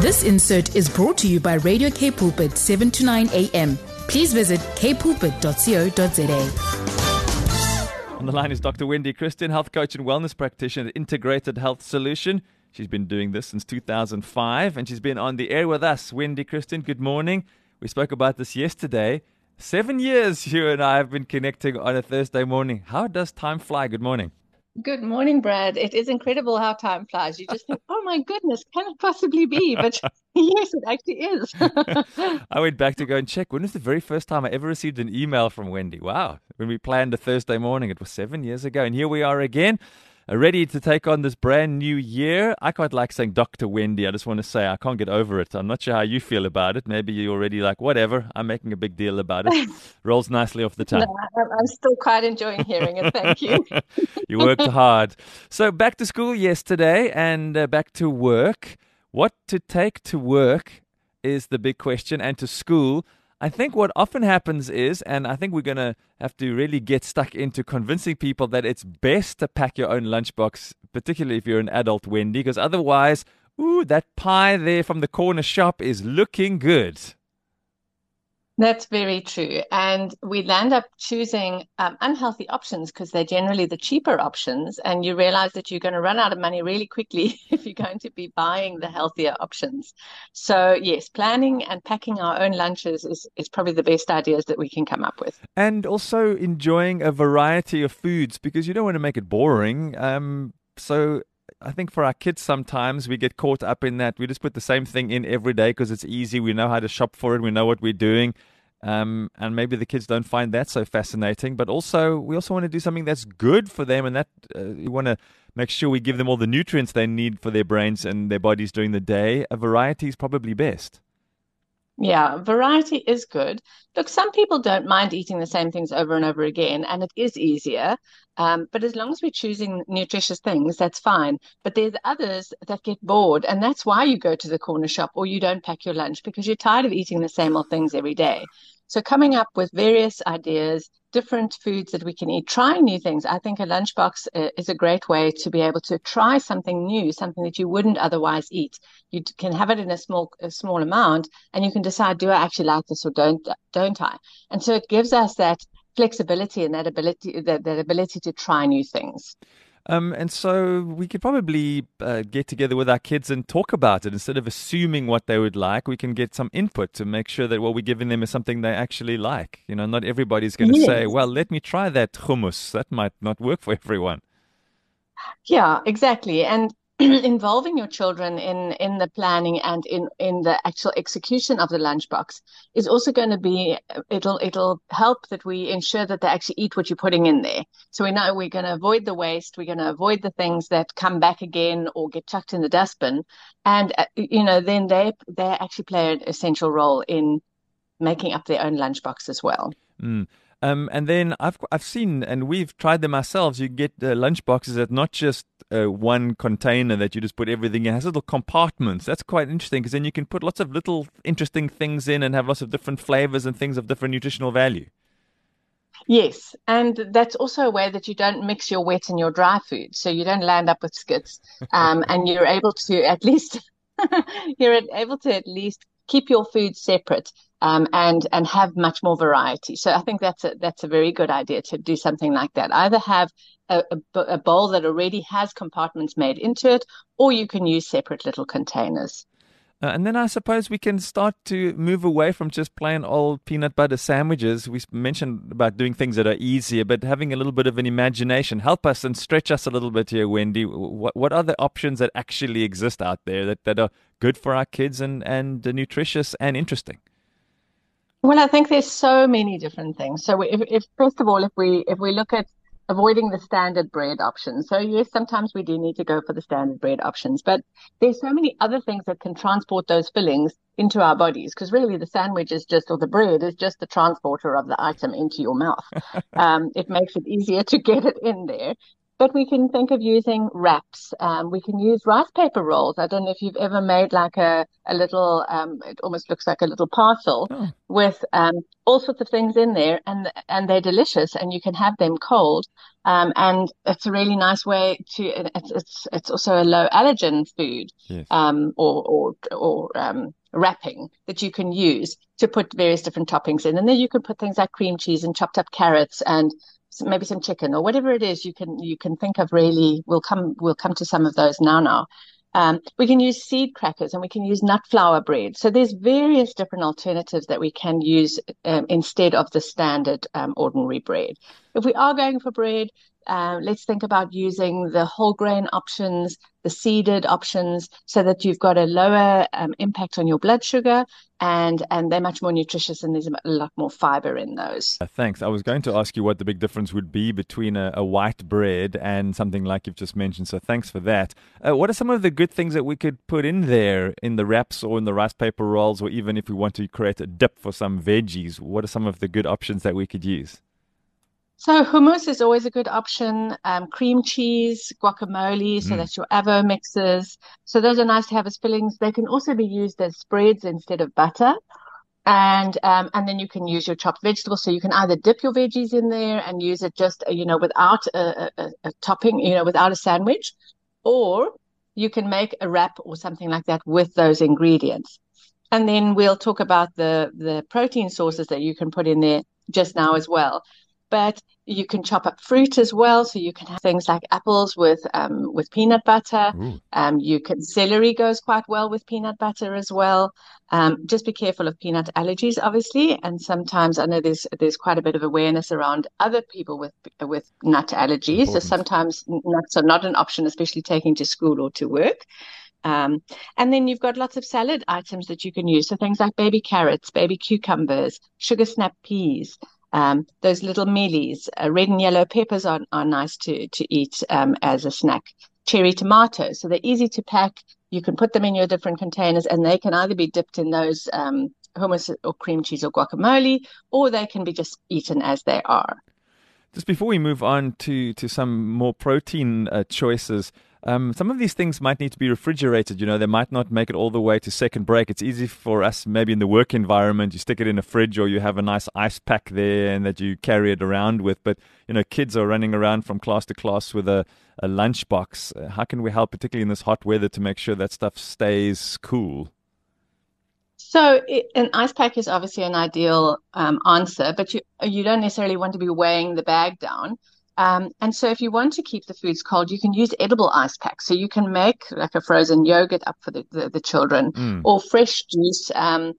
This insert is brought to you by Radio K Pulpit 7 to 9 a.m. Please visit kpulpit.co.za. On the line is Dr. Wendy Christien, health coach and wellness practitioner at Integrated Health Solution. She's been doing this since 2005 and she's been on the air with us. Wendy Christien, good morning. We spoke about this yesterday. Seven years you and I have been connecting on a Thursday morning. How does time fly? Good morning. Good morning, Brad. It is incredible how time flies. You just think, oh my goodness, can it possibly be? But yes, it actually is. I went back to go and check. When was the very first time I ever received an email from Wendy? Wow. When we planned a Thursday morning, it was seven years ago. And here we are again ready to take on this brand new year. I quite like saying Dr. Wendy. I just want to say I can't get over it. I'm not sure how you feel about it. Maybe you're already like, whatever, I'm making a big deal about it. Rolls nicely off the tongue. No, I'm still quite enjoying hearing it. Thank you. you worked hard. So back to school yesterday and uh, back to work. What to take to work is the big question, and to school. I think what often happens is, and I think we're going to have to really get stuck into convincing people that it's best to pack your own lunchbox, particularly if you're an adult, Wendy, because otherwise, ooh, that pie there from the corner shop is looking good. That's very true. And we land up choosing um, unhealthy options because they're generally the cheaper options. And you realize that you're going to run out of money really quickly if you're going to be buying the healthier options. So, yes, planning and packing our own lunches is, is probably the best ideas that we can come up with. And also enjoying a variety of foods because you don't want to make it boring. Um, so, I think for our kids, sometimes we get caught up in that. We just put the same thing in every day because it's easy. We know how to shop for it. We know what we're doing. Um, and maybe the kids don't find that so fascinating. But also, we also want to do something that's good for them, and that uh, we want to make sure we give them all the nutrients they need for their brains and their bodies during the day. A variety is probably best. Yeah, variety is good. Look, some people don't mind eating the same things over and over again, and it is easier. Um, but as long as we're choosing nutritious things, that's fine. But there's others that get bored, and that's why you go to the corner shop or you don't pack your lunch because you're tired of eating the same old things every day. So coming up with various ideas, different foods that we can eat, trying new things. I think a lunchbox uh, is a great way to be able to try something new, something that you wouldn't otherwise eat. You can have it in a small a small amount, and you can decide, do I actually like this or don't don't I? And so it gives us that flexibility and that ability that, that ability to try new things. Um, and so we could probably uh, get together with our kids and talk about it instead of assuming what they would like. We can get some input to make sure that what we're giving them is something they actually like. You know, not everybody's going to yes. say, "Well, let me try that hummus." That might not work for everyone. Yeah, exactly. And involving your children in in the planning and in in the actual execution of the lunchbox is also going to be it'll it'll help that we ensure that they actually eat what you're putting in there. So we know we're going to avoid the waste we're going to avoid the things that come back again or get chucked in the dustbin. And uh, you know then they they actually play an essential role in making up their own lunchbox as well. Mm. Um, and then I've I've seen and we've tried them ourselves. You get uh, lunch boxes that not just uh, one container that you just put everything in. It has little compartments. That's quite interesting because then you can put lots of little interesting things in and have lots of different flavors and things of different nutritional value. Yes, and that's also a way that you don't mix your wet and your dry food, so you don't land up with skits, um, and you're able to at least you're able to at least keep your food separate um, and and have much more variety. So I think that's a that's a very good idea to do something like that. Either have a, a, a bowl that already has compartments made into it, or you can use separate little containers. Uh, and then I suppose we can start to move away from just plain old peanut butter sandwiches. We mentioned about doing things that are easier, but having a little bit of an imagination. Help us and stretch us a little bit here, Wendy. What, what are the options that actually exist out there that, that are good for our kids and, and nutritious and interesting? Well, I think there's so many different things. So if, if first of all, if we if we look at avoiding the standard bread options. So yes, sometimes we do need to go for the standard bread options, but there's so many other things that can transport those fillings into our bodies because really the sandwich is just, or the bread is just the transporter of the item into your mouth. um, it makes it easier to get it in there. But we can think of using wraps. Um, we can use rice paper rolls. I don't know if you've ever made like a, a little, um, it almost looks like a little parcel oh. with um, all sorts of things in there, and and they're delicious, and you can have them cold. Um, and it's a really nice way to. It's it's, it's also a low allergen food, yes. um, or or or um, wrapping that you can use to put various different toppings in, and then you can put things like cream cheese and chopped up carrots and maybe some chicken or whatever it is you can you can think of really we'll come we'll come to some of those now now. Um, we can use seed crackers and we can use nut flour bread. So there's various different alternatives that we can use um, instead of the standard um, ordinary bread. If we are going for bread uh, let's think about using the whole grain options, the seeded options, so that you've got a lower um, impact on your blood sugar, and and they're much more nutritious, and there's a lot more fiber in those. Uh, thanks. I was going to ask you what the big difference would be between a, a white bread and something like you've just mentioned. So thanks for that. Uh, what are some of the good things that we could put in there in the wraps or in the rice paper rolls, or even if we want to create a dip for some veggies? What are some of the good options that we could use? So hummus is always a good option. Um, cream cheese, guacamole, so mm. that's your avo mixes. So those are nice to have as fillings. They can also be used as spreads instead of butter. And um, and then you can use your chopped vegetables. So you can either dip your veggies in there and use it just you know without a, a, a topping, you know, without a sandwich, or you can make a wrap or something like that with those ingredients. And then we'll talk about the the protein sources that you can put in there just now as well but you can chop up fruit as well. So you can have things like apples with um, with peanut butter. Um, you can celery goes quite well with peanut butter as well. Um, just be careful of peanut allergies, obviously. And sometimes I know there's there's quite a bit of awareness around other people with with nut allergies. Important. So sometimes nuts are not an option, especially taking to school or to work. Um, and then you've got lots of salad items that you can use. So things like baby carrots, baby cucumbers, sugar snap peas, um, those little mealies, uh, red and yellow peppers are, are nice to, to eat um, as a snack. Cherry tomatoes, so they're easy to pack. You can put them in your different containers, and they can either be dipped in those um, hummus or cream cheese or guacamole, or they can be just eaten as they are. Just before we move on to to some more protein uh, choices, um, some of these things might need to be refrigerated. You know, they might not make it all the way to second break. It's easy for us, maybe in the work environment, you stick it in a fridge or you have a nice ice pack there and that you carry it around with. But, you know, kids are running around from class to class with a, a lunchbox. Uh, how can we help, particularly in this hot weather, to make sure that stuff stays cool? So it, an ice pack is obviously an ideal um, answer, but you you don't necessarily want to be weighing the bag down. Um, and so if you want to keep the foods cold, you can use edible ice packs. So you can make like a frozen yogurt up for the, the, the children mm. or fresh juice, um,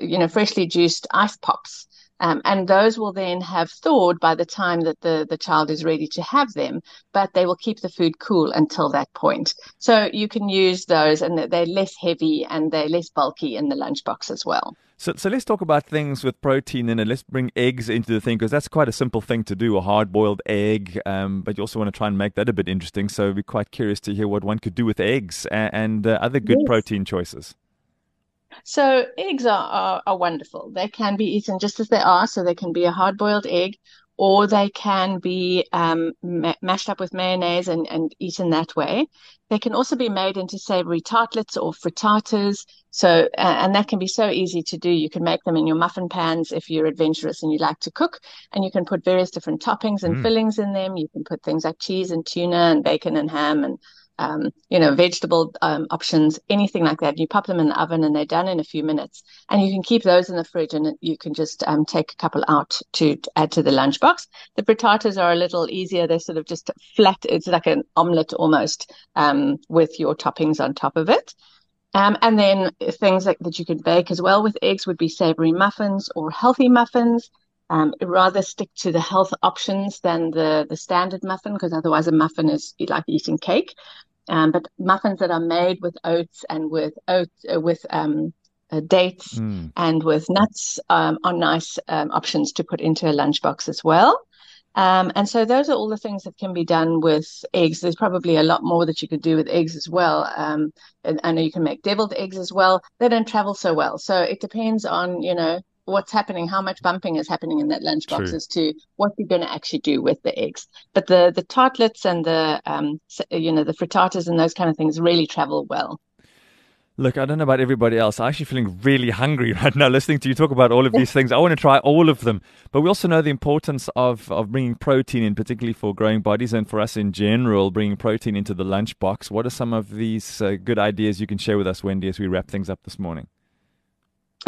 you know, freshly juiced ice pops. Um, and those will then have thawed by the time that the, the child is ready to have them, but they will keep the food cool until that point. So you can use those and they're less heavy and they're less bulky in the lunchbox as well. So, so let's talk about things with protein in it. Let's bring eggs into the thing because that's quite a simple thing to do, a hard boiled egg. Um, but you also want to try and make that a bit interesting. So, we're quite curious to hear what one could do with eggs and, and uh, other good yes. protein choices. So, eggs are, are, are wonderful. They can be eaten just as they are. So, they can be a hard boiled egg or they can be um, ma- mashed up with mayonnaise and, and eaten that way. They can also be made into savory tartlets or frittatas. So, uh, and that can be so easy to do. You can make them in your muffin pans if you're adventurous and you like to cook, and you can put various different toppings and mm. fillings in them. You can put things like cheese and tuna and bacon and ham and um, you know, vegetable um, options, anything like that. You pop them in the oven and they're done in a few minutes. And you can keep those in the fridge and you can just um, take a couple out to, add to the lunchbox. The frittatas are a little easier. They're sort of just flat. It's like an omelette almost um, with your toppings on top of it. Um, and then things that you could bake as well with eggs would be savory muffins or healthy muffins. Um, rather stick to the health options than the the standard muffin because otherwise a muffin is like eating cake. Um, but muffins that are made with oats and with oats uh, with um, uh, dates mm. and with nuts um, are nice um, options to put into a lunchbox as well. Um, and so those are all the things that can be done with eggs. There's probably a lot more that you could do with eggs as well. Um, and I know you can make deviled eggs as well. They don't travel so well. So it depends on, you know, what's happening, how much bumping is happening in that lunchbox True. as to what you're going to actually do with the eggs. But the the tartlets and the um, you know the frittatas and those kind of things really travel well. Look, I don't know about everybody else. I'm actually feeling really hungry right now listening to you talk about all of these things. I want to try all of them. But we also know the importance of, of bringing protein in, particularly for growing bodies and for us in general, bringing protein into the lunchbox. What are some of these uh, good ideas you can share with us, Wendy, as we wrap things up this morning?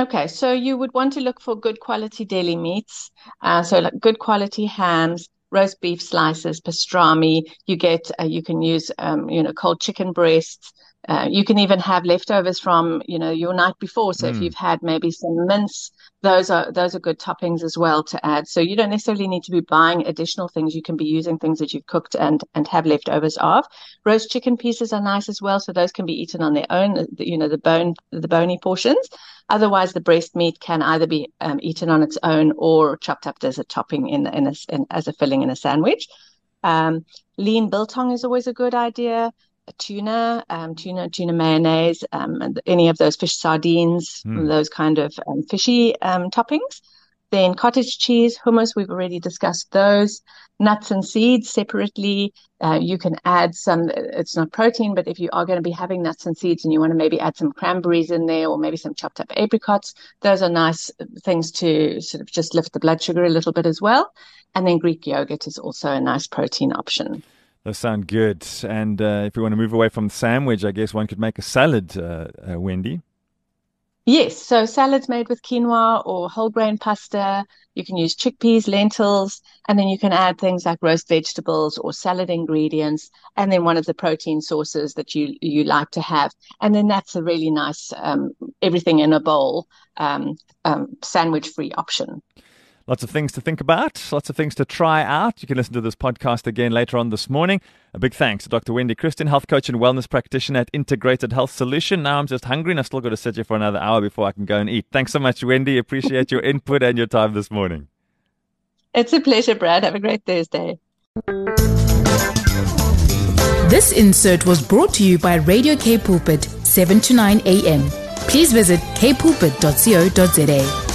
Okay, so you would want to look for good quality deli meats. Uh, so like good quality hams, roast beef slices, pastrami. You get, uh, you can use, um, you know, cold chicken breasts. Uh, you can even have leftovers from, you know, your night before. So mm. if hmm. you've had maybe some mince, those are those are good toppings as well to add. So you don't necessarily need to be buying additional things. You can be using things that you've cooked and and have leftovers of. Roast chicken pieces are nice as well, so those can be eaten on their own. You know, the bone the bony portions. Otherwise, the breast meat can either be um, eaten on its own or chopped up as a topping in in, a, in as a filling in a sandwich. Um, lean biltong is always a good idea tuna, um, tuna, tuna mayonnaise, um, and any of those fish sardines, mm. those kind of um, fishy um, toppings. Then cottage cheese, hummus, we've already discussed those. Nuts and seeds separately. Uh, you can add some, it's not protein, but if you are going to be having nuts and seeds and you want to maybe add some cranberries in there or maybe some chopped up apricots, those are nice things to sort of just lift the blood sugar a little bit as well. And then Greek yogurt is also a nice protein option. Those sound good. And uh, if we want to move away from the sandwich, I guess one could make a salad, uh, uh, Wendy. Yes, so salads made with quinoa or whole grain pasta. You can use chickpeas, lentils, and then you can add things like roast vegetables or salad ingredients, and then one of the protein sources that you you like to have. And then that's a really nice um, everything in a bowl um, um, sandwich free option. Lots of things to think about, lots of things to try out. You can listen to this podcast again later on this morning. A big thanks to Dr. Wendy Christien, health coach and wellness practitioner at Integrated Health Solution. Now I'm just hungry and I've still got to sit here for another hour before I can go and eat. Thanks so much, Wendy. Appreciate your input and your time this morning. It's a pleasure, Brad. Have a great Thursday. This insert was brought to you by Radio K Pulpit, 7 to 9 a.m. Please visit kpulpit.co.za.